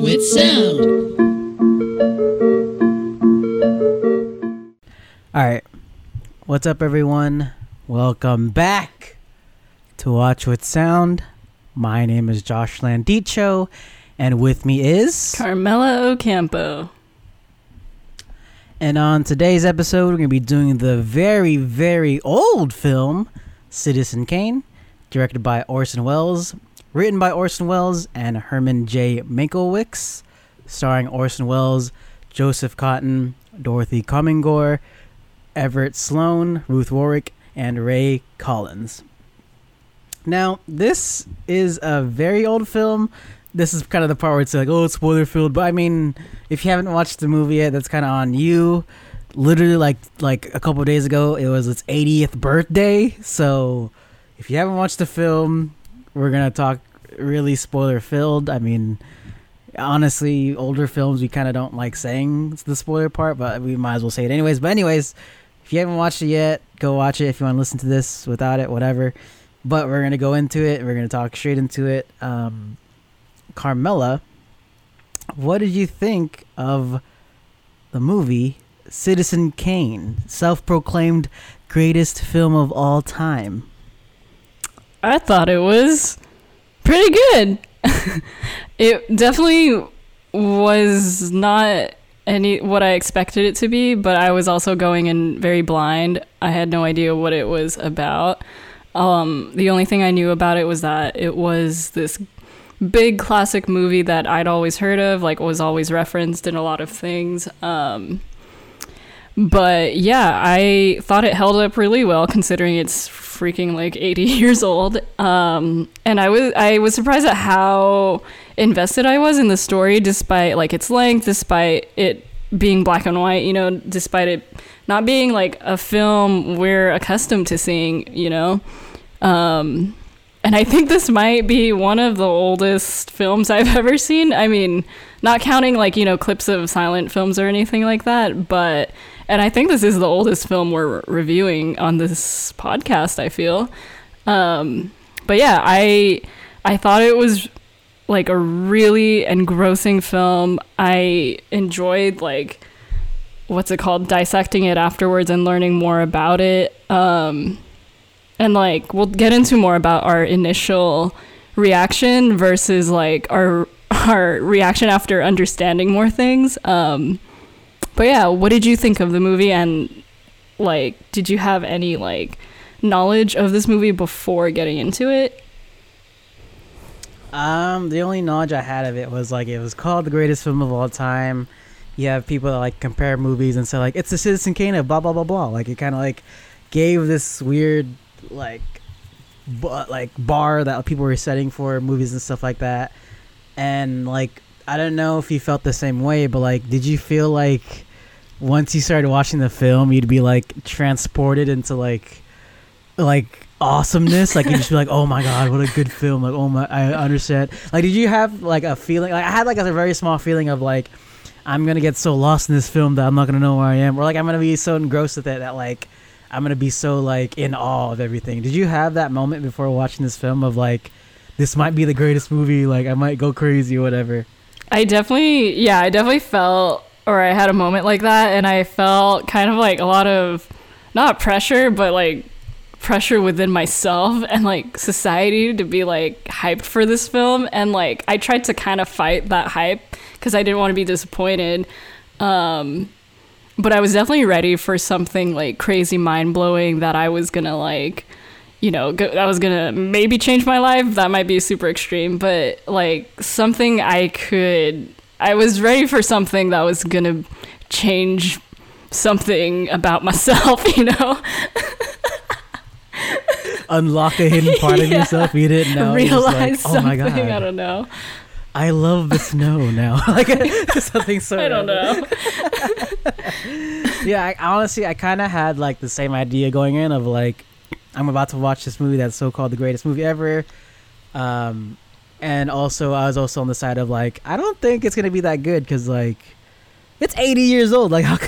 with Sound. All right. What's up, everyone? Welcome back to Watch with Sound. My name is Josh Landicho, and with me is. Carmela Ocampo. And on today's episode, we're going to be doing the very, very old film, Citizen Kane, directed by Orson Welles, written by Orson Welles and Herman J. Mankiewicz, starring Orson Welles, Joseph Cotten, Dorothy Comingore, Everett Sloane, Ruth Warrick, and Ray Collins. Now, this is a very old film. This is kind of the part where it's like, oh, it's spoiler filled. But I mean, if you haven't watched the movie yet, that's kind of on you. Literally, like like a couple days ago, it was its 80th birthday. So, if you haven't watched the film, we're gonna talk really spoiler filled. I mean, honestly, older films we kind of don't like saying the spoiler part, but we might as well say it anyways. But anyways, if you haven't watched it yet, go watch it. If you want to listen to this without it, whatever. But we're gonna go into it. We're gonna talk straight into it. Um, Carmela, what did you think of the movie Citizen Kane, self-proclaimed greatest film of all time? I thought it was pretty good. it definitely was not any what I expected it to be, but I was also going in very blind. I had no idea what it was about. Um, the only thing I knew about it was that it was this big classic movie that I'd always heard of, like was always referenced in a lot of things. Um, but yeah, I thought it held up really well considering it's freaking like 80 years old. Um, and I was I was surprised at how invested I was in the story despite like its length, despite it being black and white, you know, despite it not being like a film we're accustomed to seeing, you know. Um, and I think this might be one of the oldest films I've ever seen. I mean, not counting like, you know, clips of silent films or anything like that, but and I think this is the oldest film we're reviewing on this podcast, I feel. Um, but yeah, I I thought it was like a really engrossing film. I enjoyed like what's it called dissecting it afterwards and learning more about it. Um, and like we'll get into more about our initial reaction versus like our our reaction after understanding more things. Um, but yeah, what did you think of the movie and like did you have any like knowledge of this movie before getting into it? Um, the only knowledge I had of it was like it was called the greatest film of all time. You have people that like compare movies and say like it's the Citizen Kane of blah blah blah blah. Like it kind of like gave this weird like bu- like bar that people were setting for movies and stuff like that. And like I don't know if you felt the same way, but like did you feel like once you started watching the film, you'd be like transported into like like awesomeness. Like you just be like oh my god what a good film. Like oh my i understand. Like did you have like a feeling like i had like a very small feeling of like i'm gonna get so lost in this film that i'm not gonna know where i am or like i'm gonna be so engrossed with it that like i'm gonna be so like in awe of everything. Did you have that moment before watching this film of like this might be the greatest movie like i might go crazy or whatever? I definitely, yeah, I definitely felt, or I had a moment like that, and I felt kind of like a lot of, not pressure, but like pressure within myself and like society to be like hyped for this film. And like, I tried to kind of fight that hype because I didn't want to be disappointed. Um, but I was definitely ready for something like crazy mind blowing that I was gonna like you know, go, that was gonna maybe change my life. That might be super extreme, but like something I could. I was ready for something that was gonna change something about myself, you know. unlock a hidden part of yourself you didn't know Realize like, oh my something. god I don't know. I love the snow now. like something so. I don't know. Yeah, I, honestly, I kind of had like the same idea going in of like, I'm about to watch this movie that's so called the greatest movie ever, um, and also I was also on the side of like, I don't think it's gonna be that good because like, it's 80 years old. Like, how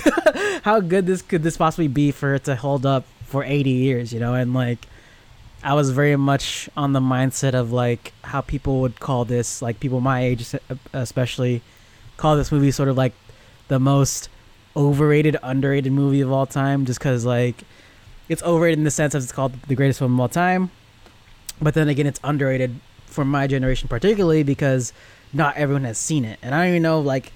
how good this could this possibly be for it to hold up for 80 years? You know, and like, I was very much on the mindset of like how people would call this, like people my age especially, call this movie sort of like the most overrated, underrated movie of all time, just because like it's overrated in the sense that it's called the greatest film of all time, but then again, it's underrated for my generation particularly because not everyone has seen it, and I don't even know like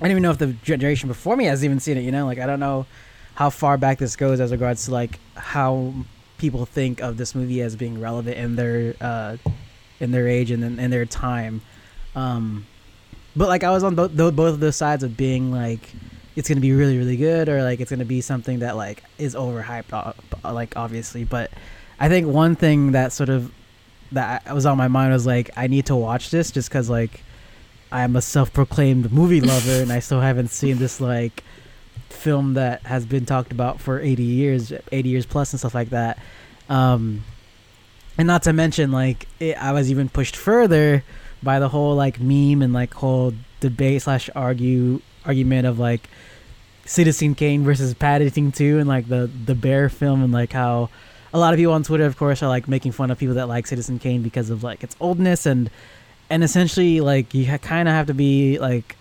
I don't even know if the generation before me has even seen it. You know, like I don't know how far back this goes as regards to like how people think of this movie as being relevant in their uh, in their age and in, in their time. Um, but like I was on both both of those sides of being like it's gonna be really really good or like it's gonna be something that like is overhyped, uh, like obviously. But I think one thing that sort of that was on my mind was like I need to watch this just because like I'm a self-proclaimed movie lover and I still haven't seen this like film that has been talked about for 80 years 80 years plus and stuff like that. Um and not to mention like it, i was even pushed further by the whole like meme and like whole debate slash argue argument of like citizen kane versus paddington 2 and like the the bear film and like how a lot of people on twitter of course are like making fun of people that like citizen kane because of like its oldness and and essentially like you ha- kind of have to be like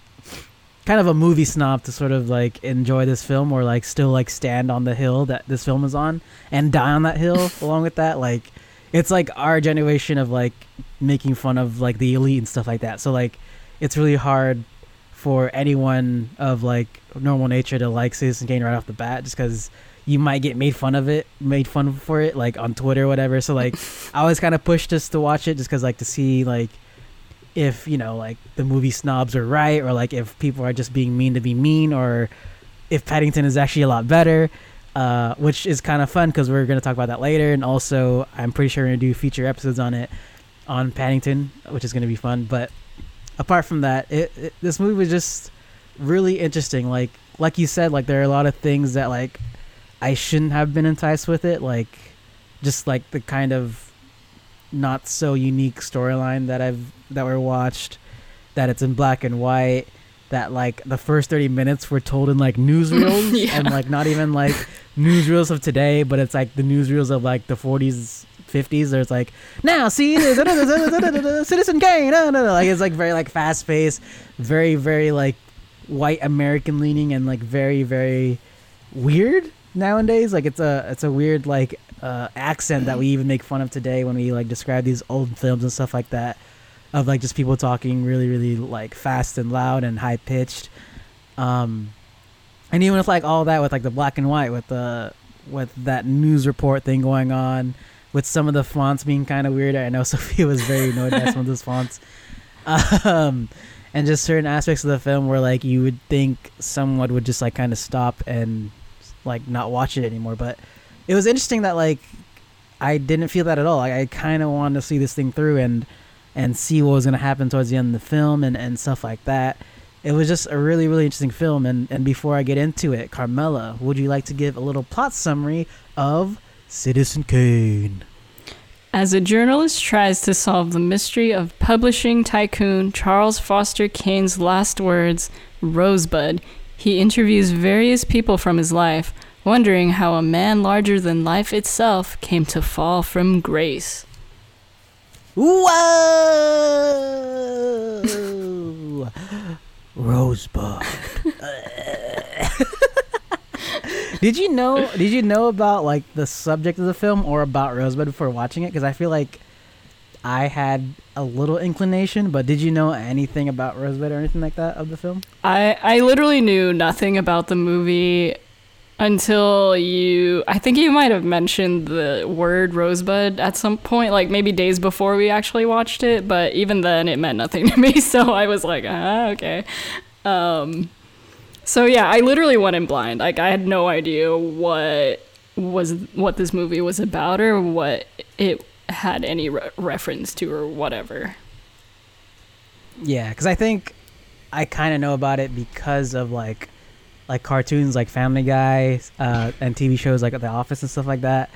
kind of a movie snob to sort of like enjoy this film or like still like stand on the hill that this film is on and die on that hill along with that. Like it's like our generation of like making fun of like the elite and stuff like that. So like it's really hard for anyone of like normal nature to like Citizen Kane right off the bat just because you might get made fun of it made fun for it like on Twitter or whatever. So like I was kind of pushed just to watch it just because like to see like if you know like the movie snobs are right or like if people are just being mean to be mean or if Paddington is actually a lot better uh, which is kind of fun because we're going to talk about that later. And also i'm pretty sure we're going to do future episodes on it on paddington which is going to be fun. But apart from that it, it, this movie was just really interesting. Like like you said like there are a lot of things that like i shouldn't have been enticed with it like just like the kind of not so unique storyline that i've that were watched that it's in black and white that like the first 30 minutes were told in like newsreels yeah. and like not even like newsreels of today but it's like the newsreels of like the 40s 50s there's like now see citizen kane no, no, no. like it's like very like fast paced very very like white american leaning and like very very weird nowadays like it's a it's a weird like uh, accent that we even make fun of today when we like describe these old films and stuff like that of like just people talking really really like fast and loud and high pitched um and even with like all that with like the black and white with the with that news report thing going on with some of the fonts being kind of weird i know sophia was very annoyed by some of those fonts. Um and just certain aspects of the film where like you would think someone would just like kind of stop and like not watch it anymore but it was interesting that like i didn't feel that at all like, i kind of wanted to see this thing through and and see what was going to happen towards the end of the film and, and stuff like that. It was just a really, really interesting film. And, and before I get into it, Carmela, would you like to give a little plot summary of Citizen Kane? As a journalist tries to solve the mystery of publishing tycoon Charles Foster Kane's last words, Rosebud, he interviews various people from his life, wondering how a man larger than life itself came to fall from grace. Whoa! Rosebud. did you know? Did you know about like the subject of the film or about Rosebud before watching it? Because I feel like I had a little inclination, but did you know anything about Rosebud or anything like that of the film? I I literally knew nothing about the movie until you i think you might have mentioned the word rosebud at some point like maybe days before we actually watched it but even then it meant nothing to me so i was like ah okay um, so yeah i literally went in blind like i had no idea what was what this movie was about or what it had any re- reference to or whatever yeah because i think i kind of know about it because of like like cartoons like Family Guy uh, and TV shows like The Office and stuff like that,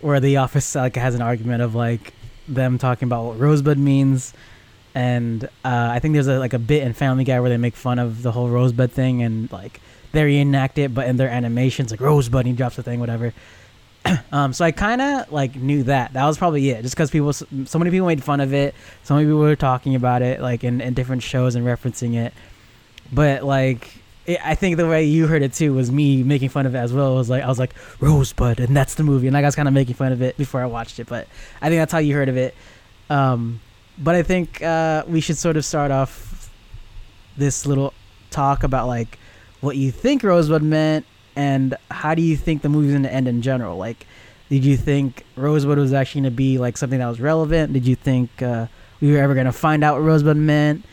where The Office like has an argument of like them talking about what Rosebud means, and uh, I think there's a, like a bit in Family Guy where they make fun of the whole Rosebud thing and like they reenact it, but in their animations like Rosebud, he drops the thing, whatever. um, so I kind of like knew that. That was probably it. Just because people, so many people made fun of it. So many people were talking about it, like in, in different shows and referencing it. But like, it, I think the way you heard it too was me making fun of it as well. It was like I was like Rosebud, and that's the movie, and I was kind of making fun of it before I watched it. But I think that's how you heard of it. Um, but I think uh, we should sort of start off this little talk about like what you think Rosebud meant and how do you think the movie's going to end in general? Like, did you think Rosebud was actually going to be like something that was relevant? Did you think uh, we were ever going to find out what Rosebud meant?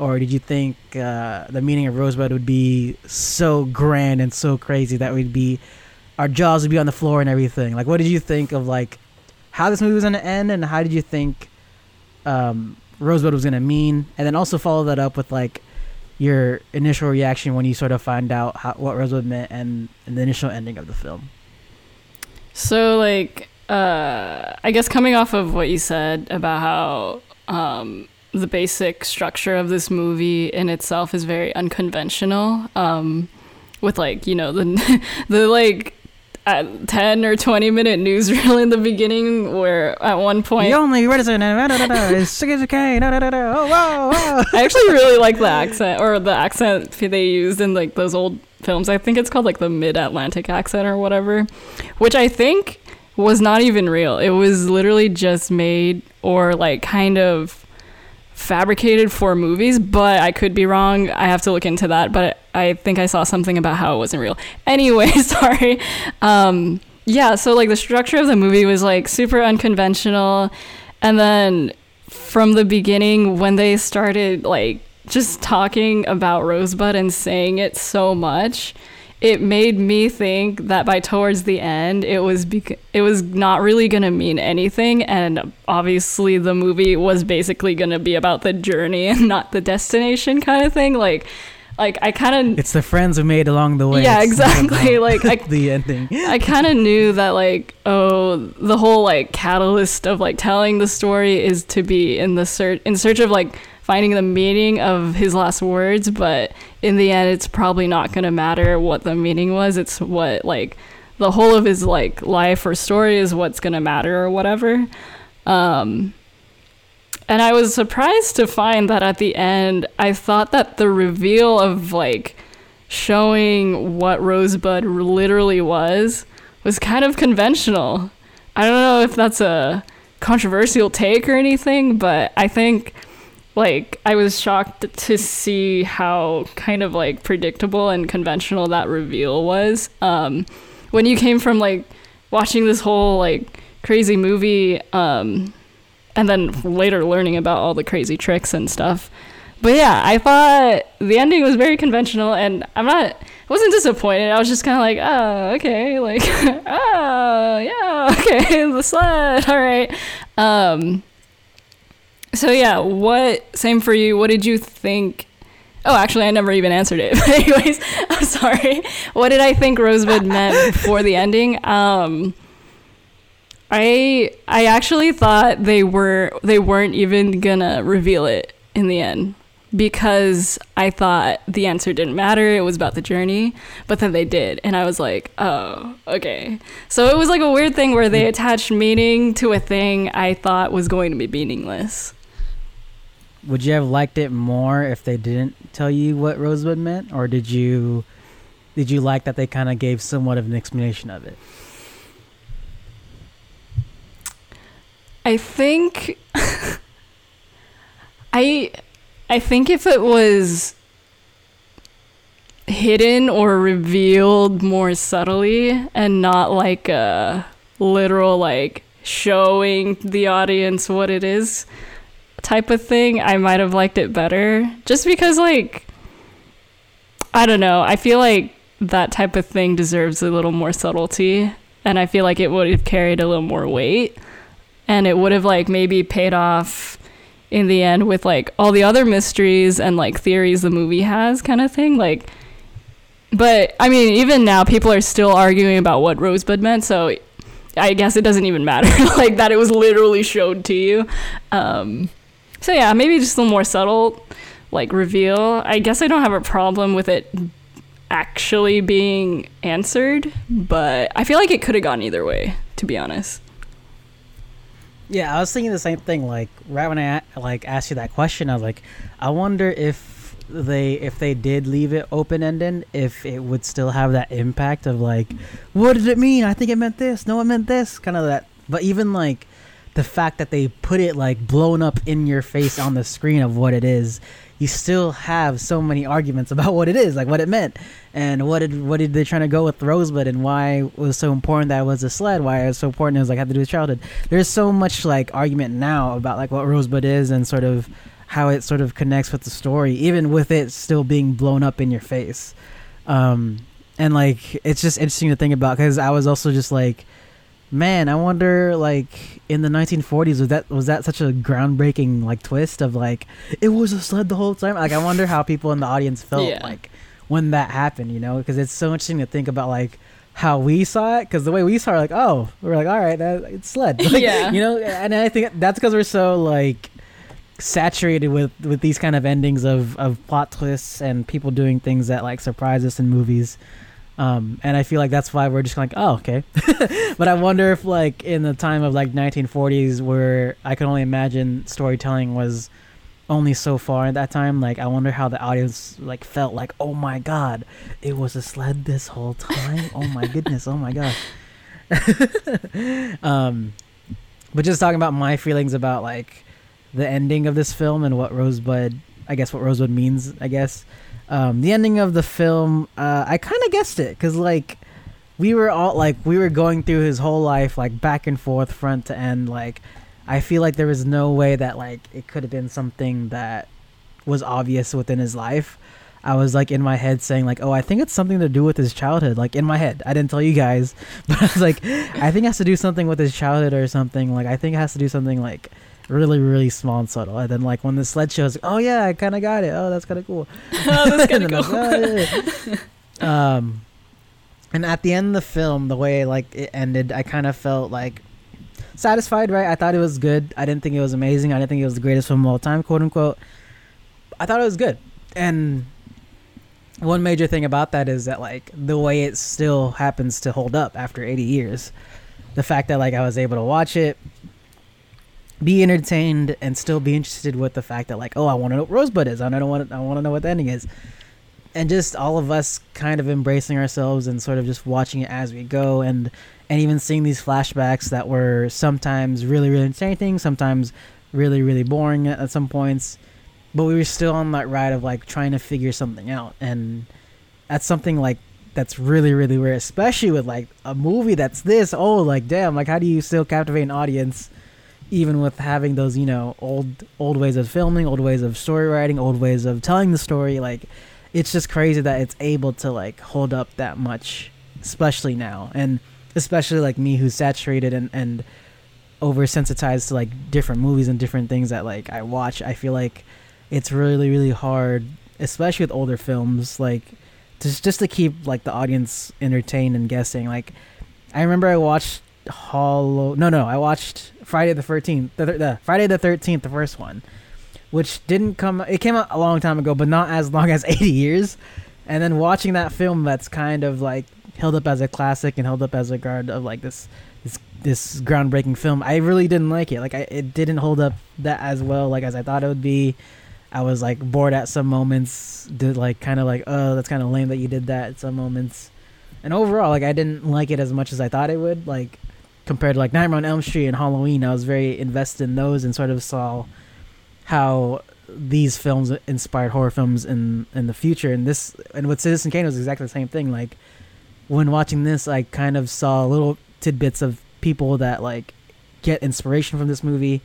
Or did you think uh, the meaning of Rosebud would be so grand and so crazy that we'd be, our jaws would be on the floor and everything? Like, what did you think of like how this movie was going to end, and how did you think um, Rosebud was going to mean? And then also follow that up with like your initial reaction when you sort of find out how, what Rosebud meant and, and the initial ending of the film. So, like, uh, I guess coming off of what you said about how um, the basic structure of this movie in itself is very unconventional, um, with like you know the the like a 10 or 20 minute newsreel in the beginning where at one point you only reticent is okay oh wow, wow. i actually really like the accent or the accent they used in like those old films. I think it's called like the mid-atlantic accent or whatever which i think was not even real. It was literally just made or like kind of fabricated for movies, but I could be wrong. I have to look into that, but I think I saw something about how it wasn't real. Anyway, sorry. Um, yeah, so like the structure of the movie was like super unconventional. And then from the beginning, when they started like just talking about Rosebud and saying it so much, it made me think that by towards the end it was bec- it was not really going to mean anything and obviously the movie was basically going to be about the journey and not the destination kind of thing like like I kind of it's the friends we made along the way. Yeah, exactly. like I, the ending. I kind of knew that like oh the whole like catalyst of like telling the story is to be in the search in search of like finding the meaning of his last words, but in the end, it's probably not going to matter what the meaning was. It's what, like, the whole of his, like, life or story is what's going to matter or whatever. Um, and I was surprised to find that at the end, I thought that the reveal of, like, showing what Rosebud literally was was kind of conventional. I don't know if that's a controversial take or anything, but I think like I was shocked to see how kind of like predictable and conventional that reveal was. Um, when you came from like watching this whole like crazy movie, um, and then later learning about all the crazy tricks and stuff. But yeah, I thought the ending was very conventional, and I'm not. I wasn't disappointed. I was just kind of like, oh, okay, like, oh, yeah, okay, the sled, all right. Um, so yeah, what same for you? What did you think? Oh, actually, I never even answered it. But anyways, I'm sorry. What did I think Rosebud meant before the ending? Um, I I actually thought they were they weren't even gonna reveal it in the end because I thought the answer didn't matter. It was about the journey, but then they did, and I was like, oh, okay. So it was like a weird thing where they attached meaning to a thing I thought was going to be meaningless would you have liked it more if they didn't tell you what Rosebud meant, or did you did you like that they kind of gave somewhat of an explanation of it? I think I I think if it was hidden or revealed more subtly and not like a literal like showing the audience what it is type of thing, I might have liked it better. Just because, like, I don't know. I feel like that type of thing deserves a little more subtlety. And I feel like it would have carried a little more weight. And it would have, like, maybe paid off in the end with, like, all the other mysteries and, like, theories the movie has, kind of thing. Like, but I mean, even now, people are still arguing about what Rosebud meant. So I guess it doesn't even matter, like, that it was literally showed to you. Um, so yeah, maybe just a little more subtle like reveal. I guess I don't have a problem with it actually being answered, but I feel like it could have gone either way, to be honest. Yeah, I was thinking the same thing. Like right when I like asked you that question, I was like, I wonder if they if they did leave it open ended, if it would still have that impact of like, what did it mean? I think it meant this. No, it meant this. Kind of that. But even like the fact that they put it like blown up in your face on the screen of what it is, you still have so many arguments about what it is, like what it meant, and what did what did they trying to go with Rosebud, and why it was so important that it was a sled, why it was so important it was like had to do with childhood. There's so much like argument now about like what Rosebud is and sort of how it sort of connects with the story, even with it still being blown up in your face. Um, and like it's just interesting to think about because I was also just like man, I wonder like in the 1940s was that was that such a groundbreaking like twist of like it was a sled the whole time. Like I wonder how people in the audience felt Yeah. like when that happened, you know, because it's so interesting to think about like how we saw it because the way we saw it like oh we're like all right that, it's sled like, Yeah. you know and i think that's because we're so like saturated with with these kind of endings of of plot twists and people doing things that like surprise us in movies um and i feel like that's why we're just like oh okay. But i wonder if like in the time of like 1940s where i can only imagine storytelling was only so far at that time like i wonder how the audience like felt like oh my god it was a sled this whole time? Oh my goodness oh my god um but just talking about my feelings about like the ending of this film and what rosebud i guess what rosebud means i guess um the ending of the film uh i kind of guessed it because like we were all like we were going through his whole life like back and forth front to end like i feel like there was no way that like it could have been something that was obvious within his life. I was like in my head saying like oh i think it's something to do with his childhood like in my head. I didn't tell you guys but i was like i think it has to do something with his childhood or something like i think it has to do something like really really small and subtle. And then like when the sled shows oh yeah i kind of got it. Oh that's kind of cool. Oh, that's kind of cool. "Oh, yeah." um and at the end of the film the way like it ended i kind of felt like satisfied right? I thought it was good. I didn't think it was amazing. I didn't think it was the greatest film of all time quote unquote. I thought it was good. And one major thing about that is that like the way it still happens to hold up after 80 years. The fact that like i was able to watch it be entertained and still be interested with the fact that like oh i want to know what rosebud is. I don't want i want to know what the ending is. And just all of us kind of embracing ourselves and sort of just watching it as we go and and even seeing these flashbacks that were sometimes really really entertaining sometimes really really boring at, at some points. But we were still on that ride of like trying to figure something out. And that's something like that's really really rare especially with like a movie that's this old. Like damn like how do you still captivate an audience even with having those you know old old ways of filming old ways of story writing old ways of telling the story like it's just crazy that it's able to like hold up that much especially now. And especially like me who's saturated and and oversensitized to like different movies and different things that like i watch i feel like it's really really hard especially with older films like just just to keep like the audience entertained and guessing. Like i remember i watched hollow no no i watched friday the 13th the, the friday the 13th the first one which didn't come it came out a long time ago but not as long as 80 years. And then watching that film that's kind of like held up as a classic and held up as a guard of like this this this groundbreaking film i really didn't like it. Like I, it didn't hold up that as well like as i thought it would be. I was like bored at some moments did like kind of like oh that's kind of lame that you did that at some moments. And overall like i didn't like it as much as i thought it would like compared to like nightmare on elm street and halloween i was very invested in those and sort of saw how these films inspired horror films in in the future. And this and with citizen kane was exactly the same thing. Like when watching this i kind of saw little tidbits of people that like get inspiration from this movie.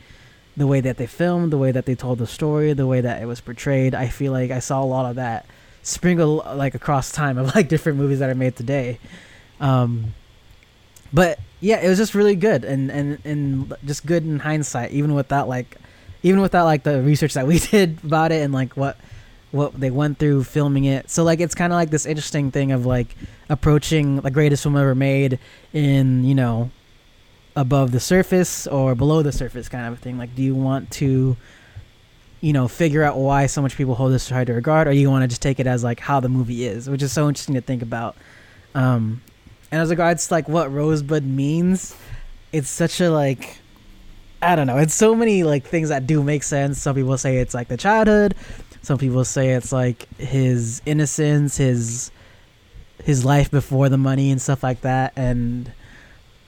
The way that they filmed the way that they told the story the way that it was portrayed. I feel like i saw a lot of that sprinkle like across time of like different movies that are made today. Um but yeah it was just really good and and and just good in hindsight even without like even without like the research that we did about it and like what what they went through filming it so like it's kind of like this interesting thing of like approaching the greatest film ever made in you know above the surface or below the surface kind of a thing like do you want to you know, figure out why so much people hold this to high regard, or you want to just take it as like how the movie is, which is so interesting to think about. Um, and as regards oh, like what Rosebud means, it's such a like I don't know. It's so many like things that do make sense. Some people say it's like the childhood. Some people say it's like his innocence, his his life before the money and stuff like that. And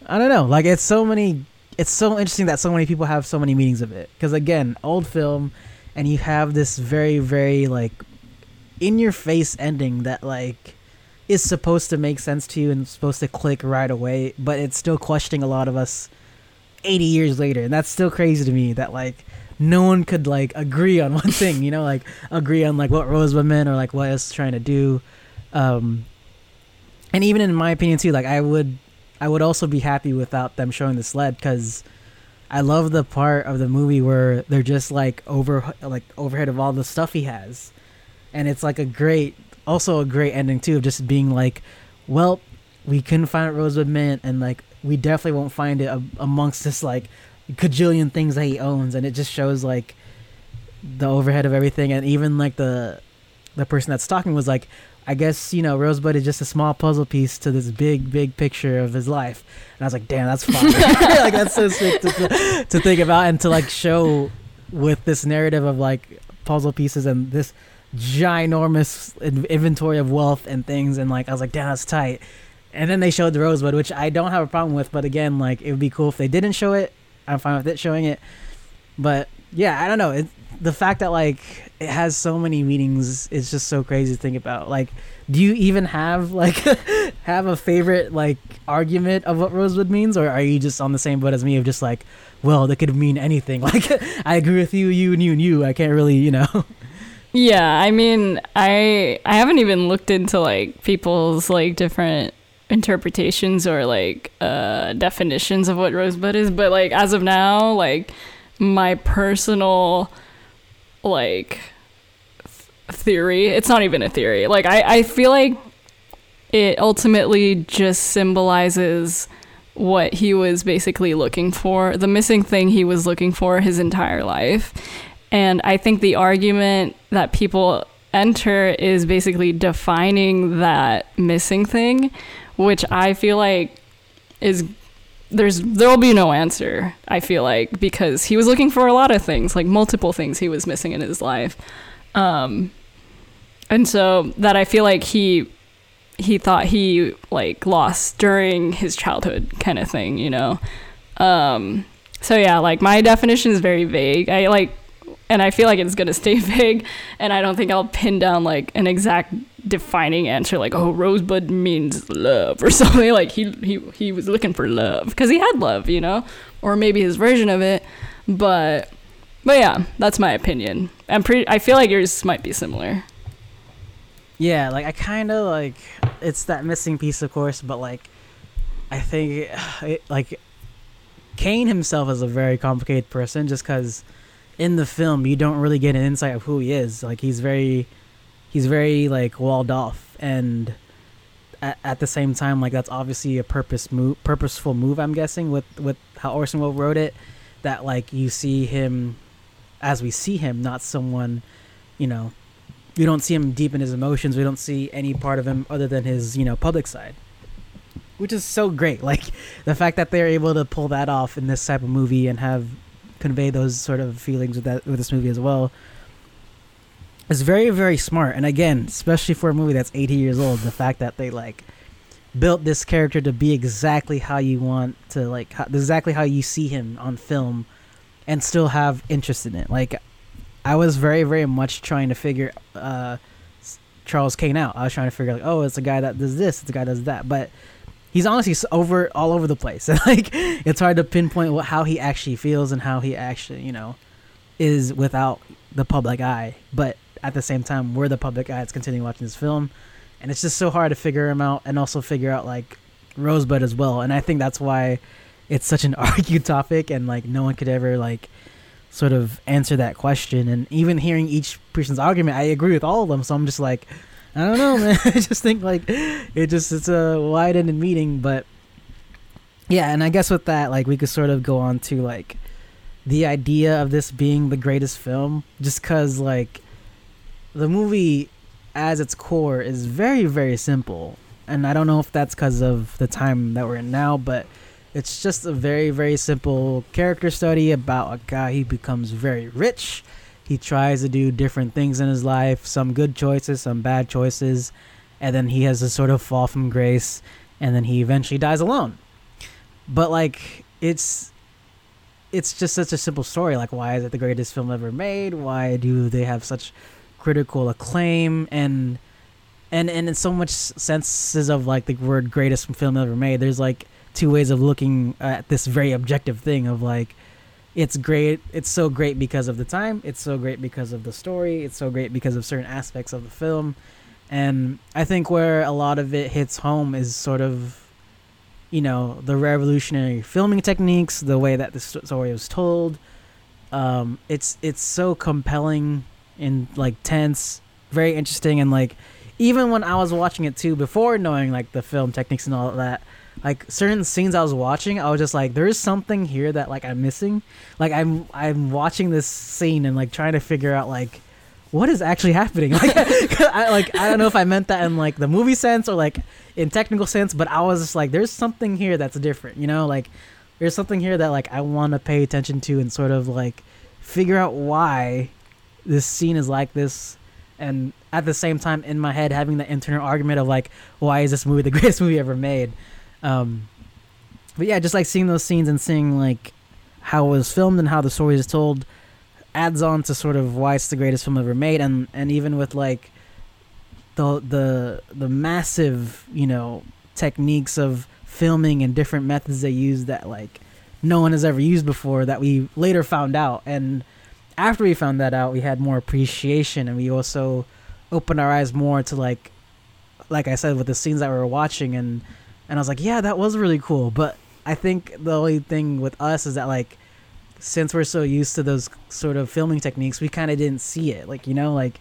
I don't know. Like it's so many. It's so interesting that so many people have so many meanings of it. Because again, old film, and you have this very very like in your face ending that like is supposed to make sense to you and supposed to click right away, but it's still questioning a lot of us 80 years later. And that's still crazy to me that like no one could like agree on one thing you know like agree on like what rosebud meant or like what it's trying to do. Um and even in my opinion too like i would i would also be happy without them showing the sled because i love the part of the movie where they're just like over like overhead of all the stuff he has. And it's like a great also a great ending too of just being like well we couldn't find rosebud meant and like we definitely won't find it a- amongst this like cajillion things that he owns, and it just shows like the overhead of everything, and even like the the person that's talking was like, I guess you know Rosebud is just a small puzzle piece to this big big picture of his life, and I was like, damn, that's fun. like that's so sick to, to think about and to like show with this narrative of like puzzle pieces and this ginormous in- inventory of wealth and things and like I was like damn that's tight and then they showed the rosebud, which I don't have a problem with. But again, like it would be cool if they didn't show it. I'm fine with it showing it. But yeah, I don't know. It, the fact that like it has so many meanings is just so crazy to think about. Like, do you even have like have a favorite like argument of what rosebud means, or are you just on the same boat as me of just like, well, that could mean anything. Like, I agree with you, you, and you, and you. I can't really, you know. Yeah, I mean, I I haven't even looked into like people's like different interpretations or like uh definitions of what rosebud is, but like as of now, like my personal like th- theory, it's not even a theory. Like I I feel like it ultimately just symbolizes what he was basically looking for, the missing thing he was looking for his entire life. And I think the argument that people enter is basically defining that missing thing, which I feel like is there's there'll be no answer. I feel like because he was looking for a lot of things, like multiple things he was missing in his life. Um and so that I feel like he he thought he like lost during his childhood kind of thing, you know. Um so yeah, like my definition is very vague. I like and I feel like it's gonna stay vague and I don't think I'll pin down like an exact defining answer like oh rosebud means love or something like he he he was looking for love because he had love, you know, or maybe his version of it, but but yeah, that's my opinion. I'm pretty I feel like yours might be similar. Yeah, like I kind of like it's that missing piece, of course, but like I think it, like Kane himself is a very complicated person, just because in the film you don't really get an insight of who he is. Like he's very, he's very like walled off, and at, at the same time, like that's obviously a purpose move, purposeful move. I'm guessing with with how Orson Welles wrote it, that like you see him as we see him, not someone, you know, we don't see him deep in his emotions. We don't see any part of him other than his, you know, public side. Which is so great. Like the fact that they're able to pull that off in this type of movie and have convey those sort of feelings with that with this movie as well It's very very smart. And again, especially for a movie that's 80 years old, the fact that they like built this character to be exactly how you want to like how, exactly how you see him on film and still have interest in it. Like I was very, very much trying to figure uh, Charles Kane out. I was trying to figure like, oh, it's a guy that does this, it's a guy that does that, but he's honestly over all over the place. like it's hard to pinpoint what, how he actually feels and how he actually, you know, is without the public eye. But at the same time, we're the public eye that's continuing watching this film, and it's just so hard to figure him out and also figure out like Rosebud as well. And I think that's why it's such an argued topic, and like no one could ever like sort of answer that question. And even hearing each person's argument, I agree with all of them. So I'm just like, I don't know, man. I just think like it just it's a wide-ended meeting, but yeah. And I guess with that, like we could sort of go on to like the idea of this being the greatest film just cuz like the movie as its core is very very simple and I don't know if that's cuz of the time that we're in now but it's just a very very simple character study about a guy he becomes very rich he tries to do different things in his life some good choices some bad choices and then he has a sort of fall from grace and then he eventually dies alone. But like it's it's just such a simple story. Like why is it the greatest film ever made? Why do they have such critical acclaim? And and and in so much senses of like the word greatest film ever made there's like two ways of looking at this very objective thing of like it's great it's so great because of the time it's so great because of the story it's so great because of certain aspects of the film and i think where a lot of it hits home is sort of you know the revolutionary filming techniques, the way that the story was told. Um, it's it's so compelling and like tense, very interesting, and like even when I was watching it too, before knowing like the film techniques and all of that, like certain scenes I was watching, I was just like, there is something here that like I'm missing. Like I'm I'm watching this scene and like trying to figure out like what is actually happening? Like, I, like I don't know if I meant that in like the movie sense or like in technical sense, but I was just like, there's something here that's different, you know, like there's something here that like I want to pay attention to and sort of like figure out why this scene is like this, and at the same time in my head having the internal argument of like, why is this movie the greatest movie ever made? Um, but yeah, just like seeing those scenes and seeing like how it was filmed and how the story is told adds on to sort of why it's the greatest film ever made, and and even with like the the the massive you know techniques of filming and different methods they use that like no one has ever used before that we later found out. And after we found that out we had more appreciation and we also opened our eyes more to like like I said with the scenes that we were watching and and I was like yeah that was really cool but I think the only thing with us is that like since we're so used to those sort of filming techniques, we kind of didn't see it. Like, you know, like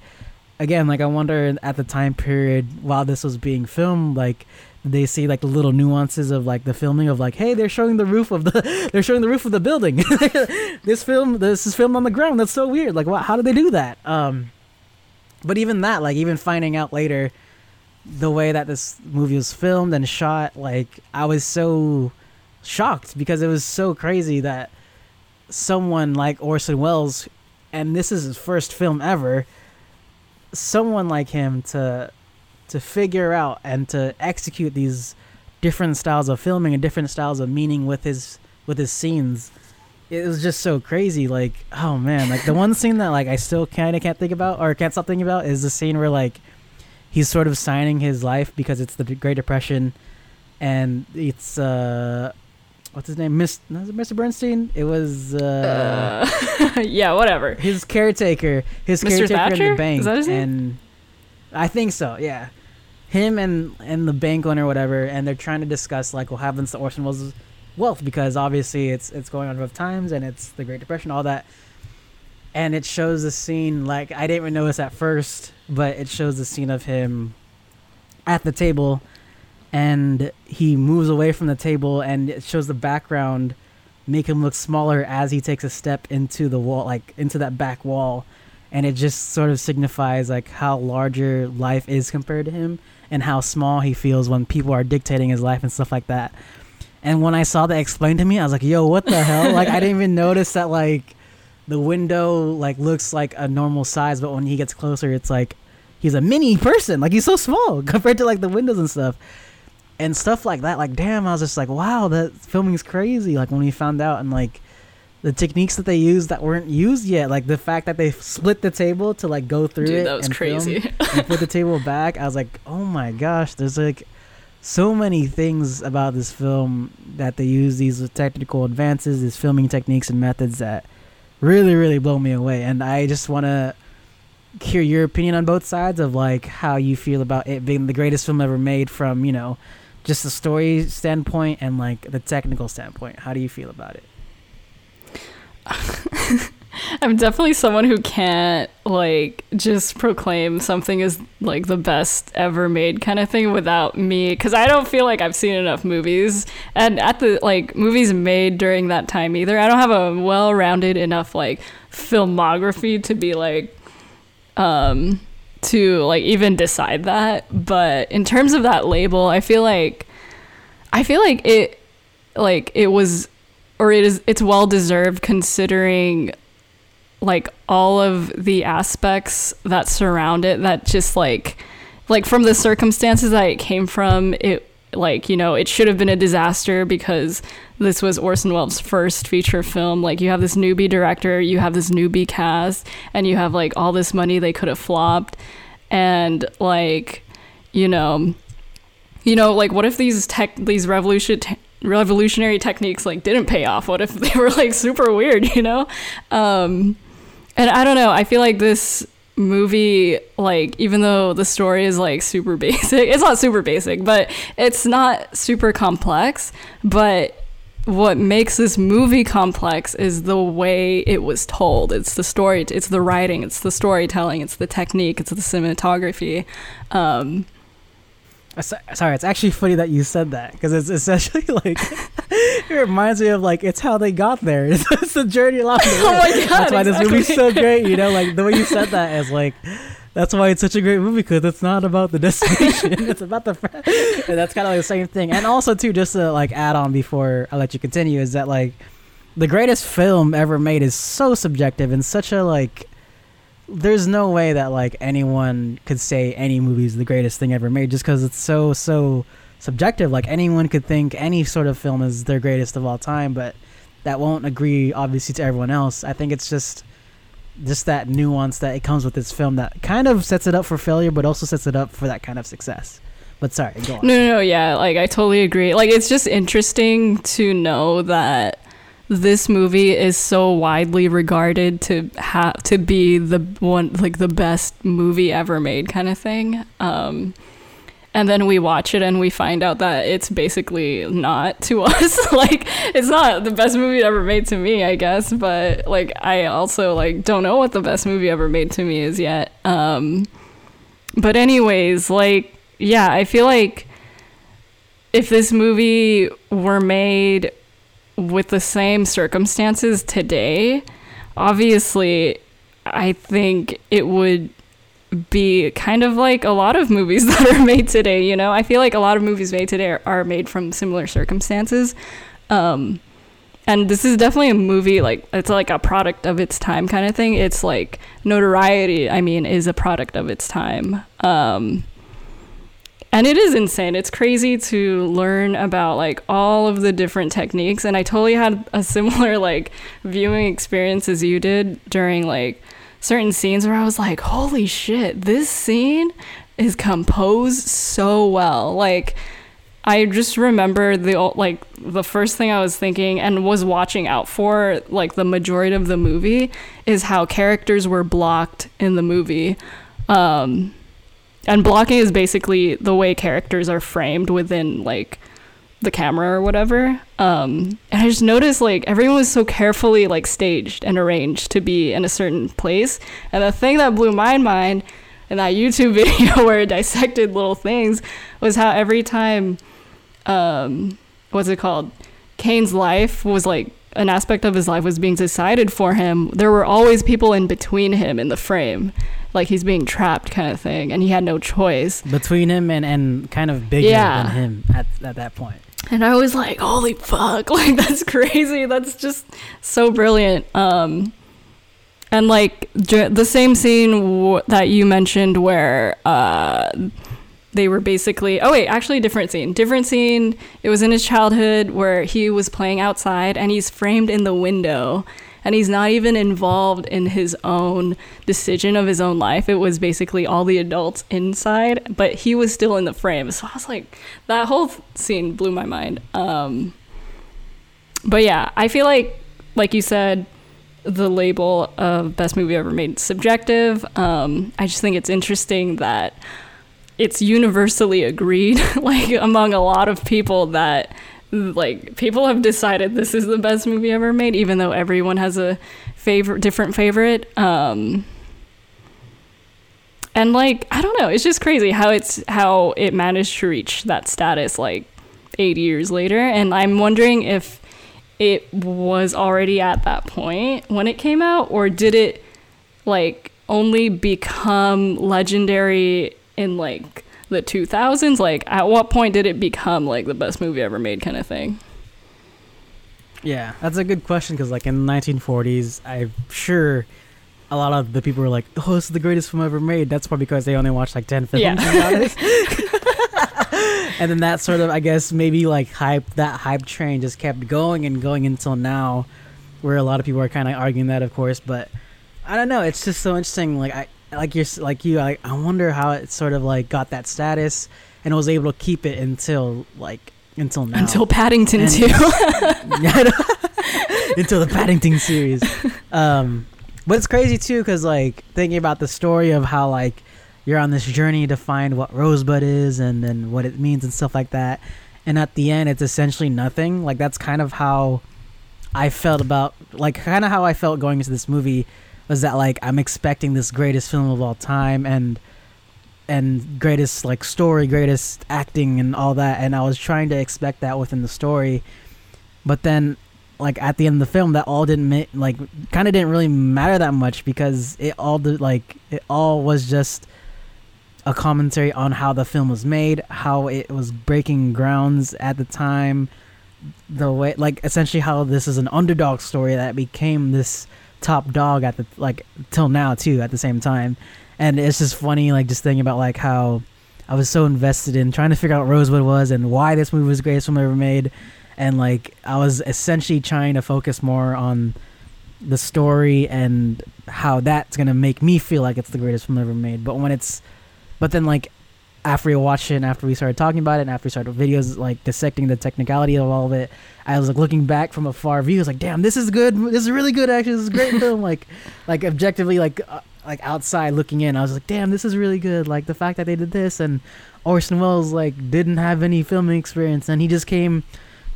again, like I wonder at the time period while this was being filmed, like they see like the little nuances of like the filming of like, hey, they're showing the roof of the they're showing the roof of the building. this film, this is filmed on the ground. That's so weird. Like, what? How did they do that? Um, but even that, like, even finding out later the way that this movie was filmed and shot, like, I was so shocked because it was so crazy that someone like Orson Welles, and this is his first film ever, someone like him to to figure out and to execute these different styles of filming and different styles of meaning with his with his scenes. It was just so crazy. Like, oh man, like the one scene that like I still kind of can't think about or can't stop thinking about is the scene where like he's sort of signing his life because it's the Great Depression, and it's uh what's his name? Miss Mr. Bernstein? It was uh, uh yeah, whatever. His caretaker, his Mr. caretaker Thatcher? in the bank, Is that his name? and I think so. Yeah, him and and the bank owner, or whatever, and they're trying to discuss like what happens to Orson Welles' wealth because obviously it's it's going on rough times and it's the Great Depression, all that. And it shows the scene like I didn't even notice at first, but it shows the scene of him at the table and he moves away from the table and it shows the background make him look smaller as he takes a step into the wall like into that back wall. And it just sort of signifies like how larger life is compared to him and how small he feels when people are dictating his life and stuff like that. And when i saw that explained to me i was like yo what the hell? Like i didn't even notice that like the window like looks like a normal size but when he gets closer it's like he's a mini person like he's so small compared to like the windows and stuff and stuff like that. Like, damn, I was just like, wow, that filming is crazy. Like when we found out and like the techniques that they used that weren't used yet, like the fact that they split the table to like go through Dude, it that was and crazy. film and put the table back. I was like, oh my gosh, there's like so many things about this film that they use these technical advances, these filming techniques and methods that really, really blow me away. And I just want to hear your opinion on both sides of like how you feel about it being the greatest film ever made from you know just the story standpoint and like the technical standpoint how do you feel about it I'm definitely someone who can't like just proclaim something as like the best ever made kind of thing without me cuz I don't feel like I've seen enough movies and at the like movies made during that time either. I don't have a well-rounded enough like filmography to be like um to like even decide that, but in terms of that label, I feel like I feel like it like it was or it is it's well deserved considering like all of the aspects that surround it that just like like from the circumstances that it came from it like you know it should have been a disaster because this was Orson Welles' first feature film. Like you have this newbie director you have this newbie cast and you have like all this money they could have flopped. And like you know you know like what if these tech these revolution revolutionary techniques like didn't pay off? What if they were like super weird you know? Um and I don't know. I feel like this movie, like, even though the story is like super basic, it's not super basic, but it's not super complex. But what makes this movie complex is the way it was told. It's the story, it's the writing, it's the storytelling, it's the technique, it's the cinematography. Um, Sorry, it's actually funny that you said that because it's essentially like it reminds me of like it's how they got there. It's, the journey along the way. Oh my god! That's why exactly. this movie's so great. You know, like the way you said that is like that's why it's such a great movie because it's not about the destination. it's about the and that's kind of like the same thing. And also too, just to like add on before I let you continue, is that like the greatest film ever made is so subjective and such a like there's no way that like anyone could say any movie is the greatest thing ever made just because it's so so subjective. Like anyone could think any sort of film is their greatest of all time but that won't agree obviously to everyone else. I think it's just just that nuance that it comes with this film that kind of sets it up for failure but also sets it up for that kind of success. But sorry go on. No, no, no, yeah, like I totally agree. Like it's just interesting to know that this movie is so widely regarded to have to be the one like the best movie ever made kind of thing. Um and then we watch it and we find out that it's basically not to us. like it's not the best movie ever made to me, I guess, but like I also like don't know what the best movie ever made to me is yet. Um but anyways, like yeah, I feel like if this movie were made with the same circumstances today, obviously, I think it would be kind of like a lot of movies that are made today. You know, I feel like a lot of movies made today are, made from similar circumstances. Um, and this is definitely a movie like it's like a product of its time kind of thing. It's like notoriety. I mean, is a product of its time. Um, and it is insane. It's crazy to learn about like all of the different techniques. And i totally had a similar like viewing experience as you did during like certain scenes where i was like holy shit this scene is composed so well. Like i just remember the like the first thing i was thinking and was watching out for like the majority of the movie is how characters were blocked in the movie. Um and blocking is basically the way characters are framed within like the camera or whatever. Um and i just noticed like everyone was so carefully like staged and arranged to be in a certain place. And the thing that blew my mind in that youtube video where it dissected little things was how every time um what's it called? Kane's life was like an aspect of his life was being decided for him there were always people in between him in the frame like he's being trapped kind of thing and he had no choice between him and and kind of bigger Yeah. than him at, at that point. and i was like holy fuck like that's crazy that's just so brilliant um and like the same scene w- that you mentioned where uh they were basically oh wait actually different scene. Different scene it was in his childhood where he was playing outside and he's framed in the window and he's not even involved in his own decision of his own life. It was basically all the adults inside but he was still in the frame. So i was like that whole scene blew my mind. Um but yeah i feel like like you said the label of best movie ever made subjective. Um i just think it's interesting that it's universally agreed like among a lot of people that like people have decided this is the best movie ever made even though everyone has a favorite, different favorite. Um, and like I don't know, it's just crazy how it's how it managed to reach that status like 80 years later. And I'm wondering if it was already at that point when it came out, or did it like only become legendary in like the 2000s? Like, at what point did it become like the best movie ever made kind of thing? Yeah, that's a good question because, like, in the 1940s, I'm sure a lot of the people were like, "Oh, this is the greatest film ever made." That's probably because they only watched like 10 films. Yeah. and then that sort of, I guess, maybe like hype. That hype train just kept going and going until now, where a lot of people are kind of arguing that, of course. But I don't know. It's just so interesting. Like I, like you're, like you. I, I wonder how it sort of like got that status and was able to keep it until like until now. Until Paddington And- 2. until the Paddington series. Um, but it's crazy too, because like thinking about the story of how like you're on this journey to find what Rosebud is and then what it means and stuff like that, and at the end it's essentially nothing. Like that's kind of how I felt about like kind of how I felt going into this movie was that like I'm expecting this greatest film of all time and and greatest like story, greatest acting and all that and I was trying to expect that within the story. But then like at the end of the film that all didn't ma- like kind of didn't really matter that much because it all did like it all was just a commentary on how the film was made, how it was breaking grounds at the time, the way like essentially how this is an underdog story that became this top dog at the like till now too at the same time. And it's just funny like just thinking about like how I was so invested in trying to figure out Rosebud was and why this movie was the greatest film ever made and like I was essentially trying to focus more on the story and how that's gonna make me feel like it's the greatest film ever made. But when it's, but then like after we watched it and after we started talking about it and after we started videos like dissecting the technicality of all of it, I was like looking back from a far view. I was like, damn, this is good. This is really good. Actually, this is a great film. Like, like objectively, like uh, like outside looking in, I was like, damn, this is really good. Like the fact that they did this and Orson Welles like didn't have any filming experience and he just came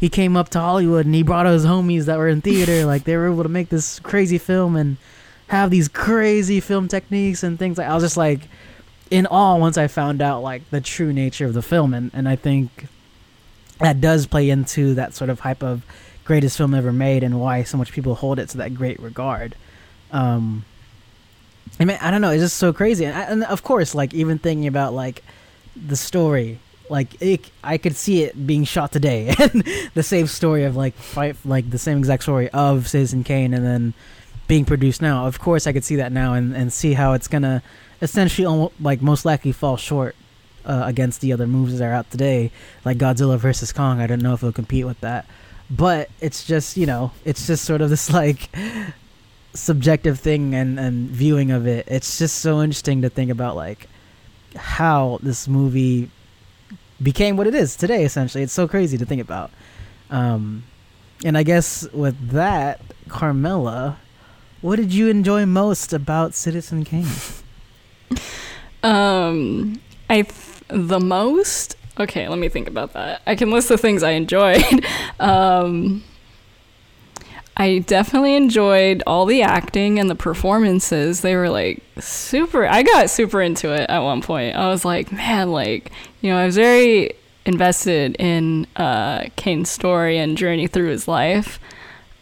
he came up to Hollywood and he brought his homies that were in theater. like they were able to make this crazy film and have these crazy film techniques and things. Like I was just like in awe once I found out like the true nature of the film, and and I think that does play into that sort of hype of greatest film ever made and why so much people hold it to that great regard. Um, I mean, I don't know. It's just so crazy, and, and of course, like even thinking about like the story like it, I could see it being shot today, and the same story of like fight, like the same exact story of Citizen Kane, and then being produced now. Of course, I could see that now, and and see how it's gonna essentially almost, like most likely fall short uh, against the other movies that are out today, like Godzilla versus Kong. I don't know if it'll compete with that, but it's just you know, it's just sort of this like subjective thing and and viewing of it. It's just so interesting to think about like how this movie became what it is today essentially it's so crazy to think about um and i guess with that carmela what did you enjoy most about citizen kane Um, I th- the most. Okay, let me think about that. I can list the things I enjoyed. um, I definitely enjoyed all the acting and the performances. They were like super. I got super into it at one point. I was like, man, like you know, I was very invested in uh, Kane's story and journey through his life.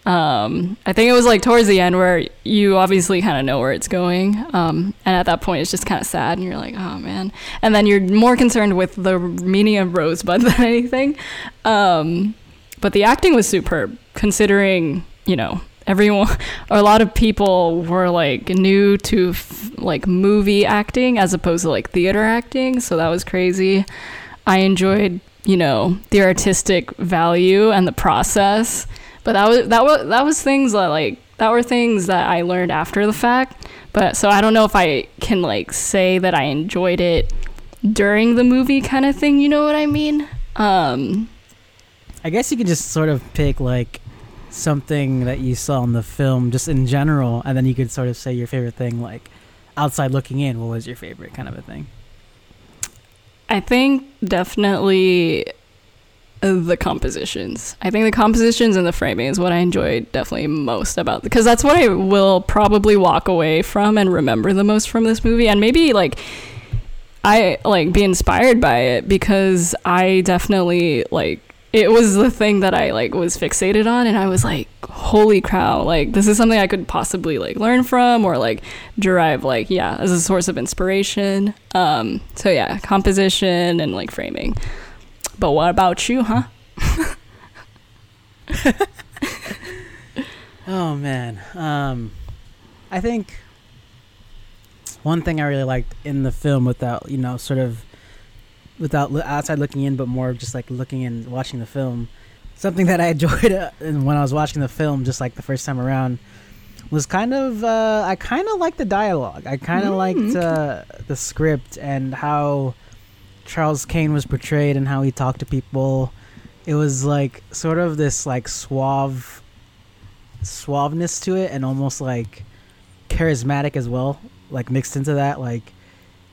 Um, I think it was like towards the end where you obviously kind of know where it's going. Um, and at that point, it's just kind of sad, and you're like, oh man. And then you're more concerned with the meaning of Rosebud than anything. Um, but the acting was superb, considering, you know, everyone, a lot of people were like new to f- like movie acting as opposed to like theater acting. So that was crazy. I enjoyed, you know, the artistic value and the process. But that was that was that was things that like that were things that I learned after the fact. But so I don't know if I can like say that I enjoyed it during the movie kind of thing, you know what I mean? Um i guess you can just sort of pick like something that you saw in the film just in general and then you could sort of say your favorite thing like outside looking in what was your favorite kind of a thing I think definitely the compositions. I think the compositions and the framing is what I enjoyed definitely most about because that's what I will probably walk away from and remember the most from this movie and maybe like I like be inspired by it because I definitely like it was the thing that I like was fixated on and I was like holy cow like this is something I could possibly like learn from or like derive like yeah as a source of inspiration um so yeah composition and like framing but what about you huh? Oh man, um, I think one thing I really liked in the film, without you know, sort of without outside looking in, but more just like looking and watching the film, something that I enjoyed uh, and when I was watching the film, just like the first time around, was kind of uh, I kind of liked the dialogue. I kind of Mm, liked uh, the script and how Charles Kane was portrayed and how he talked to people. It was like sort of this like suave suaveness to it and almost like charismatic as well like mixed into that like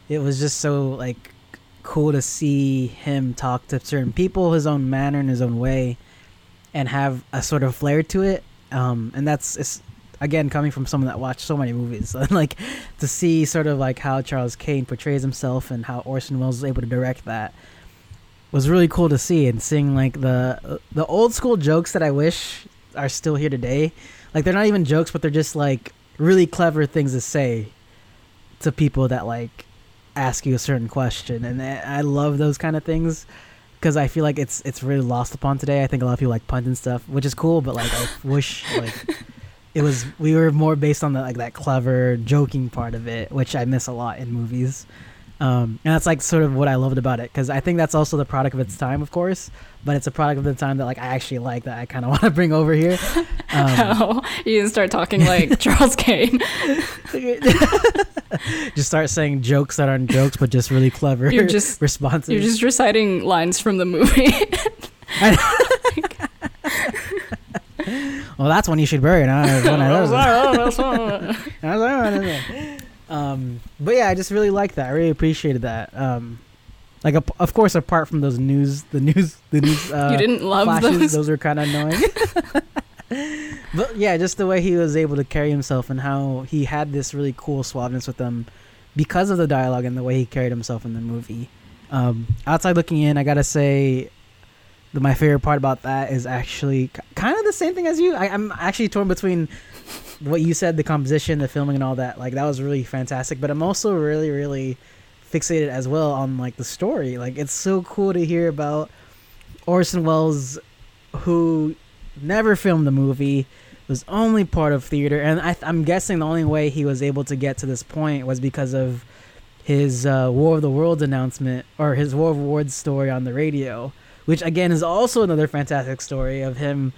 it was just so like cool to see him talk to certain people his own manner in his own way and have a sort of flair to it um and that's it's again coming from someone that watched so many movies like to see sort of like how Charles Kane portrays himself and how Orson Welles was able to direct that was really cool to see and seeing like the the old school jokes that I wish are still here today. Like they're not even jokes, but they're just like really clever things to say to people that like ask you a certain question, and I I love those kind of things because I feel like it's it's really lost upon today. I think a lot of people like puns and stuff, which is cool, but like I wish like it was we were more based on the like that clever joking part of it, which I miss a lot in movies. Um, and that's like sort of what I loved about it because I think that's also the product of its time, of course, but it's a product of the time that like I actually like that I kind of want to bring over here. Um, how you didn't start talking like Charles Kane just start saying jokes that aren't jokes, but just really clever. You're just- responses. you're just reciting lines from the movie well, that's when you should bury it. huh? I- um, but yeah, I just really like that. I really appreciated that. Um, like, ap- of course, apart from those news, the news, the news. Uh, you didn't love flashes, those those were kind of annoying. but yeah, just the way he was able to carry himself and how he had this really cool suaveness with them because of the dialogue and the way he carried himself in the movie. Um, outside looking in, I gotta say, the, my favorite part about that is actually kind of the same thing as you. I, I'm actually torn between what you said, the composition, the filming, and all that. Like that was really fantastic. But I'm also really, really fixated as well on like the story. Like it's so cool to hear about Orson Welles, who never filmed the movie, was only part of theater, and I, I'm guessing the only way he was able to get to this point was because of his uh, War of the Worlds announcement or his War of Worlds story on the radio, which again is also another fantastic story of him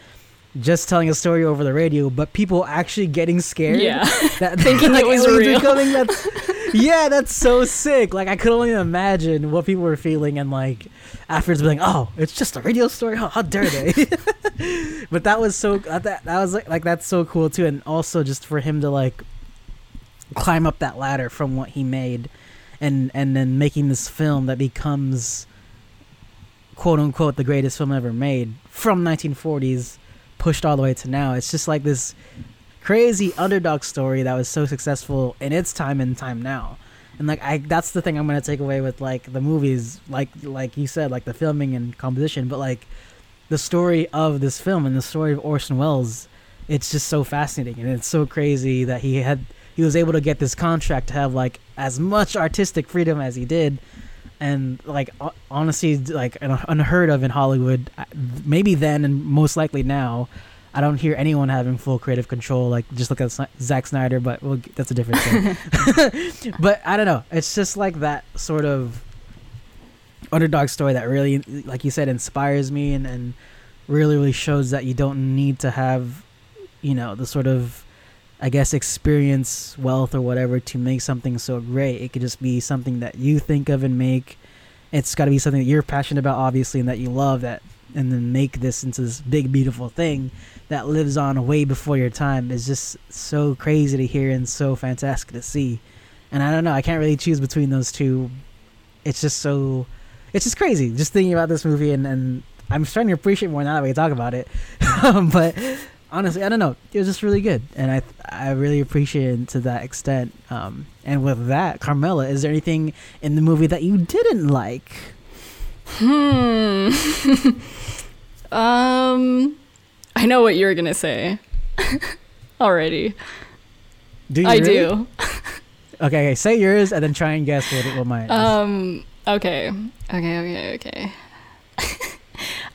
just telling a story over the radio, but people actually getting scared. yeah that, Thinking it was real. coming, that's, yeah, that's so sick. Like I could only imagine what people were feeling, and like afterwards, being like, "Oh, it's just a radio story. How, how dare they?" but that was so uh, that that was like like that's so cool too, and also just for him to like climb up that ladder from what he made, and and then making this film that becomes quote unquote the greatest film ever made from 1940s pushed all the way to now. It's just like this crazy underdog story that was so successful in its time and time now. And like I that's the thing I'm gonna take away with like the movies, like like you said, like the filming and composition, but like the story of this film and the story of Orson Welles, it's just so fascinating and it's so crazy that he had he was able to get this contract to have like as much artistic freedom as he did and like honestly like unheard of in hollywood maybe then and most likely now i don't hear anyone having full creative control like just look at Zack snyder but we'll, that's a different thing. But i don't know it's just like that sort of underdog story that really like you said inspires me and, and really really shows that you don't need to have you know the sort of I guess experience, wealth, or whatever to make something so great. It could just be something that you think of and make. It's got to be something that you're passionate about, obviously, and that you love. That and then make this into this big, beautiful thing that lives on way before your time is just so crazy to hear and so fantastic to see. And I don't know, I can't really choose between those two. It's just so, it's just crazy. Just thinking about this movie and and I'm starting to appreciate more now that we talk about it. But honestly, I don't know. It was just really good, and I I really appreciate it to that extent. Um, and with that, Carmela, is there anything in the movie that you didn't like? Hmm. um, I know what you're gonna say. Already, Do you I really? do. Okay, okay, say yours and then try and guess what what mine is. Um. Okay. Okay. Okay. Okay.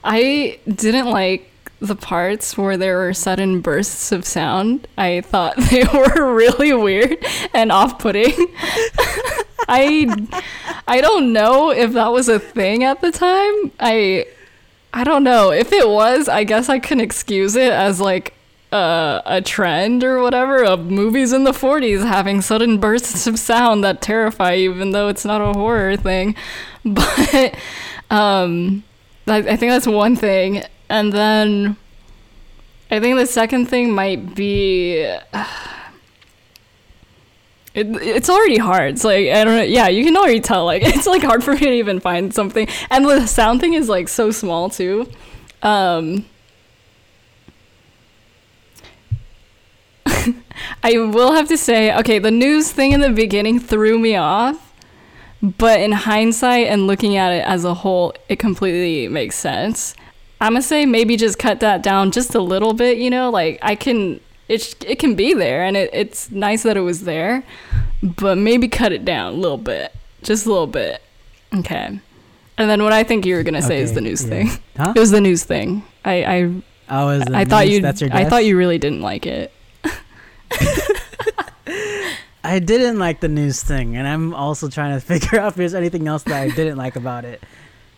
I didn't like the parts where there were sudden bursts of sound. I thought they were really weird and off-putting. I I don't know if that was a thing at the time. I I don't know. If it was, I guess I can excuse it as like uh, a trend or whatever of movies in the 40s having sudden bursts of sound that terrify even though it's not a horror thing. But um, I, I think that's one thing. And then I think the second thing might be. It, it's already hard. It's like I don't know. Yeah, you can already tell. Like it's like hard for me to even find something, and the sound thing is like so small too. Um, I will have to say, okay, the news thing in the beginning threw me off, but in hindsight and looking at it as a whole, it completely makes sense. I'm gonna say maybe just cut that down just a little bit. You know, like I can, it it can be there, and it, it's nice that it was there, but maybe cut it down a little bit, just a little bit. Okay. And then what I think you were gonna say is the news yeah. thing. Huh? It was the news thing. I I, oh, was. I thought you That's your I thought you really didn't like it. I didn't like the news thing, and I'm also trying to figure out if there's anything else that I didn't like about it.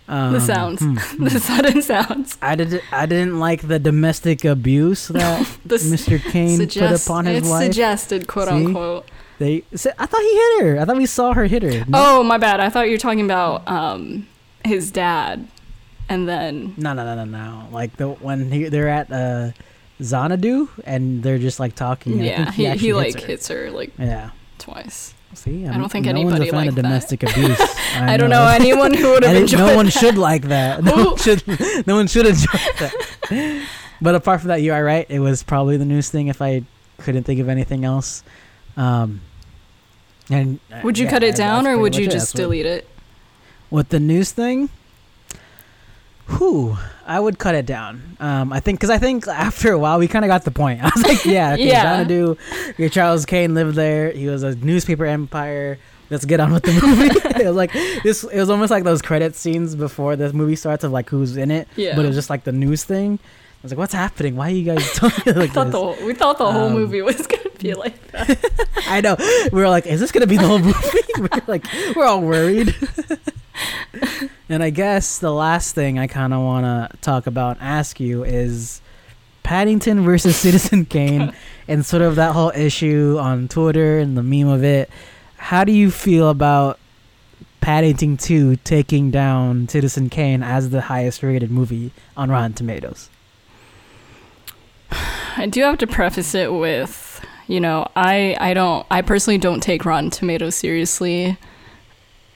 Um, The sounds. hmm, hmm. The sudden sounds. I did. I didn't like the domestic abuse that Mr. Kane suggest- put upon his it's wife. suggested, quote See? unquote. they. Said, I thought he hit her. I thought we saw her hit her. No, Oh, my bad. I thought you were talking about um his dad, and then no, no, no, no, no. Like the when he, they're at uh, Xanadu and they're just like talking. Yeah, think he actually he like her. hits her like Yeah. twice. See, I I'm- don't think no anybody one's a fan of that. domestic abuse. I, don't know anyone who would have enjoyed. no one that. should like that. No Ooh. one should. No one should enjoy that. But apart from that, you are right. It was probably the news thing. If I couldn't think of anything else, um, and uh, Would you yeah, cut it down, or would you it. just what- delete it? with the news thing? Whew, I would cut it down. Um, I think because I think after a while we kind of got the point. I was like, yeah, okay, Yeah. Xanadu, your Charles Kane lived there. He was a newspaper empire. Let's get on with the movie. it was like this. It was almost like those credit scenes before the movie starts of like who's in it. Yeah. But it was just like the news thing. I was like, what's happening? Why are you guys I like thought this? the whole, we thought the whole Um, movie was gonna be like that. I know. We were like, is this gonna be the whole movie? we're like, we're all worried. And I guess the last thing I kind of want to talk about, ask you, is Paddington versus Citizen Kane, and sort of that whole issue on Twitter and the meme of it. How do you feel about Paddington 2 taking down Citizen Kane as the highest rated movie on Rotten Tomatoes? I do have to preface it with, you know, I I don't I personally don't take Rotten Tomatoes seriously.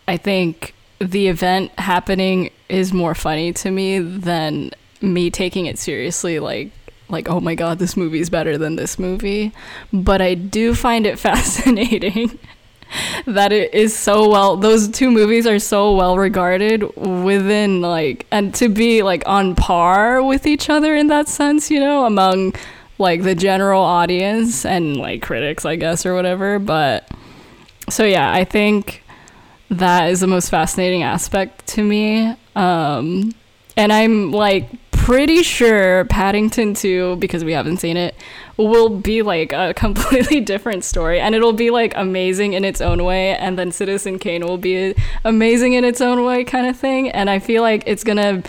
I think the event happening is more funny to me than me taking it seriously like like oh my god this movie is better than this movie. But i do find it fascinating that it is so well those two movies are so well regarded within like and to be like on par with each other in that sense you know among like the general audience and like critics i guess or whatever. But so yeah i think that is the most fascinating aspect to me um and i'm like pretty sure paddington 2 because we haven't seen it will be like a completely different story and it'll be like amazing in its own way and then citizen kane will be amazing in its own way kind of thing and i feel like it's gonna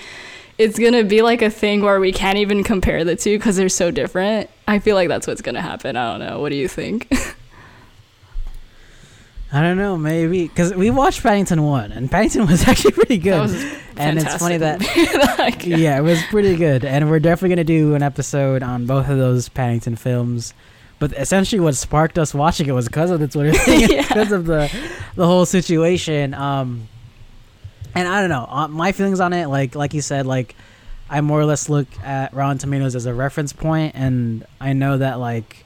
it's gonna be like a thing where we can't even compare the two because they're so different. I feel like that's what's gonna happen. I don't know. What do you think I don't know, maybe because we watched Paddington one, and Paddington was actually pretty good. and it's funny that like, yeah, it was pretty good, and we're definitely gonna do an episode on both of those Paddington films. But essentially, what sparked us watching it was because of the Twitter thing, Yeah. because of the the whole situation. Um, and I don't know, uh, my feelings on it, like like you said, like I more or less look at Rotten Tomatoes as a reference point, and I know that like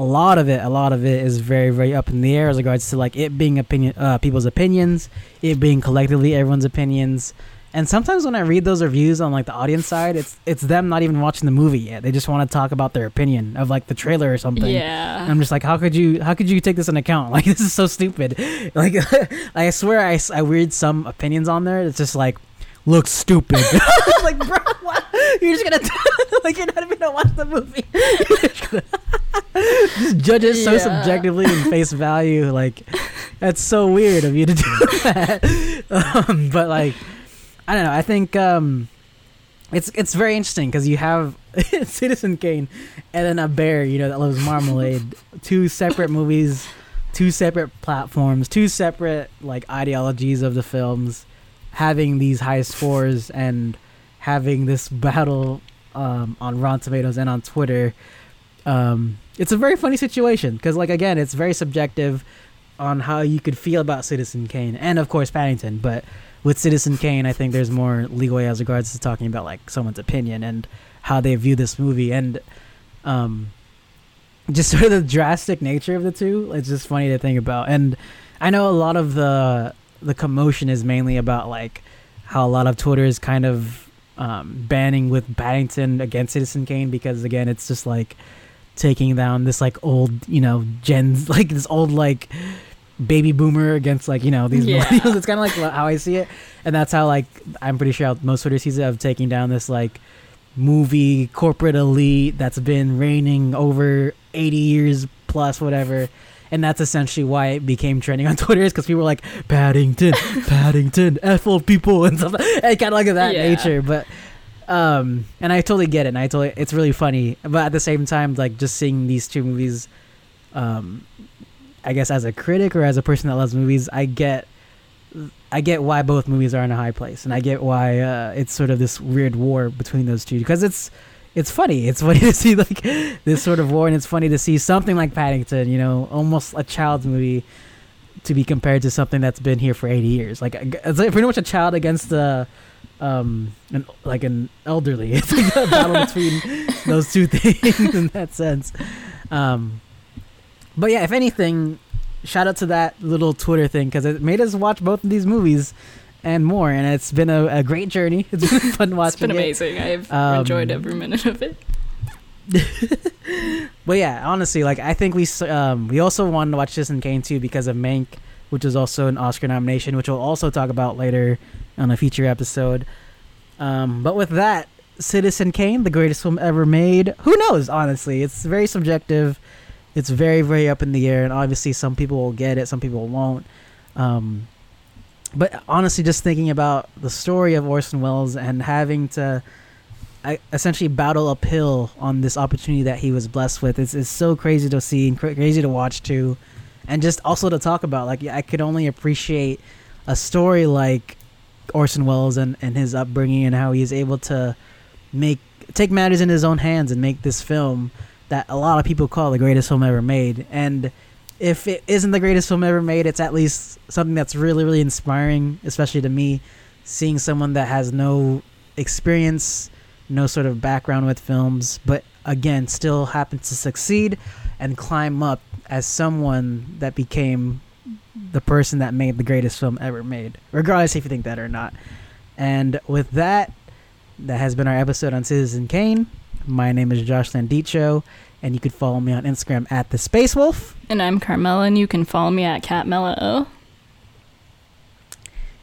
a lot of it, a lot of it is very, very up in the air as regards to like it being opinion, uh, people's opinions, it being collectively everyone's opinions. And sometimes when I read those reviews on like the audience side, it's it's them not even watching the movie yet. They just want to talk about their opinion of like the trailer or something. Yeah. And I'm just like, how could you how could you take this into account? Like this is so stupid. Like I swear I, I read some opinions on there. It's just like looks stupid. like bro, what? you're just gonna like you're not even gonna watch the movie. just judge it so subjectively in face value. Like that's so weird of you to do that. um, but like I don't know. I think um, it's it's very interesting because you have Citizen Kane and then a bear, you know, that loves marmalade. two separate movies, two separate platforms, two separate like ideologies of the films, having these high scores and having this battle um, on Rotten Tomatoes and on Twitter. Um, it's a very funny situation because, like, again, it's very subjective on how you could feel about Citizen Kane and, of course, Paddington. But with Citizen Kane, I think there's more leeway as regards to talking about like someone's opinion and how they view this movie and um, just sort of the drastic nature of the two. It's just funny to think about. And I know a lot of the the commotion is mainly about like how a lot of Twitter is kind of um, banning with Paddington against Citizen Kane because again, it's just like taking down this like old, you know, Gen like this old like baby boomer against like you know these Yeah. millennials. It's kind of like how I see it, and that's how like I'm pretty sure how most Twitter sees it of taking down this like movie corporate elite that's been reigning over 80 years plus whatever and that's essentially why it became trending on Twitter is because people were like Paddington, Paddington, F old people and stuff, and kind of like of that Yeah. nature. But um, and I totally get it. And I totally, it's really funny. But at the same time, like just seeing these two movies, um, I guess as a critic or as a person that loves movies, I get, I get why both movies are in a high place, and I get why uh, it's sort of this weird war between those two because it's. It's funny. It's funny to see like this sort of war, and it's funny to see something like Paddington, you know, almost a child's movie, to be compared to something that's been here for 80 years. Like it's like pretty much a child against the, um, an like an elderly. It's like a battle between those two things in that sense. Um, but yeah, if anything, shout out to that little Twitter thing because it made us watch both of these movies and more, and it's been a, a great journey. It's been fun watching. It's been it. amazing. I've Um, enjoyed every minute of it. But yeah, honestly, like I think we um we also wanted to watch Citizen Kane too because of Mank, which is also an Oscar nomination, which we'll also talk about later on a future episode. Um, but with that, Citizen Kane, the greatest film ever made. Who knows? Honestly, it's very subjective. It's very very up in the air, and obviously some people will get it, some people won't. Um, but honestly, just thinking about the story of Orson Welles and having to essentially battle uphill on this opportunity that he was blessed with. It's so crazy to see and cra- crazy to watch too, and just also to talk about. Like I could only appreciate a story like Orson Welles and, and his upbringing and how he is able to make take matters in his own hands and make this film that a lot of people call the greatest film ever made. And if it isn't the greatest film ever made, it's at least something that's really really inspiring, especially to me, seeing someone that has no experience no sort of background with films, but again, still happened to succeed and climb up as someone that became the person that made the greatest film ever made, regardless if you think that or not. And with that, that has been our episode on Citizen Kane. My name is Josh Landicho, and you can follow me on Instagram at the Space Wolf. And I'm Carmela, and you can follow me at CatMella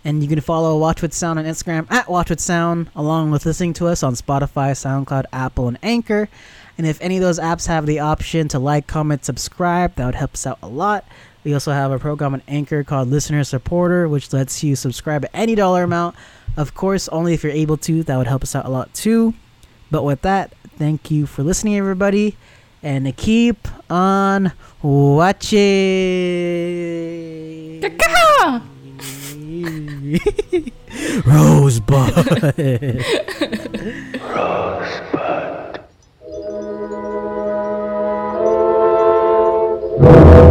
And you can follow Watch With Sound on Instagram at Watch With Sound, along with listening to us on Spotify, SoundCloud, Apple, and Anchor. And if any of those apps have the option to like, comment, subscribe, that would help us out a lot. We also have a program on Anchor called Listener Supporter, which lets you subscribe at any dollar amount. Of course, only if you're able to. That would help us out a lot too. But with that, thank you for listening, everybody. And keep on watching. Caca! Rosebud.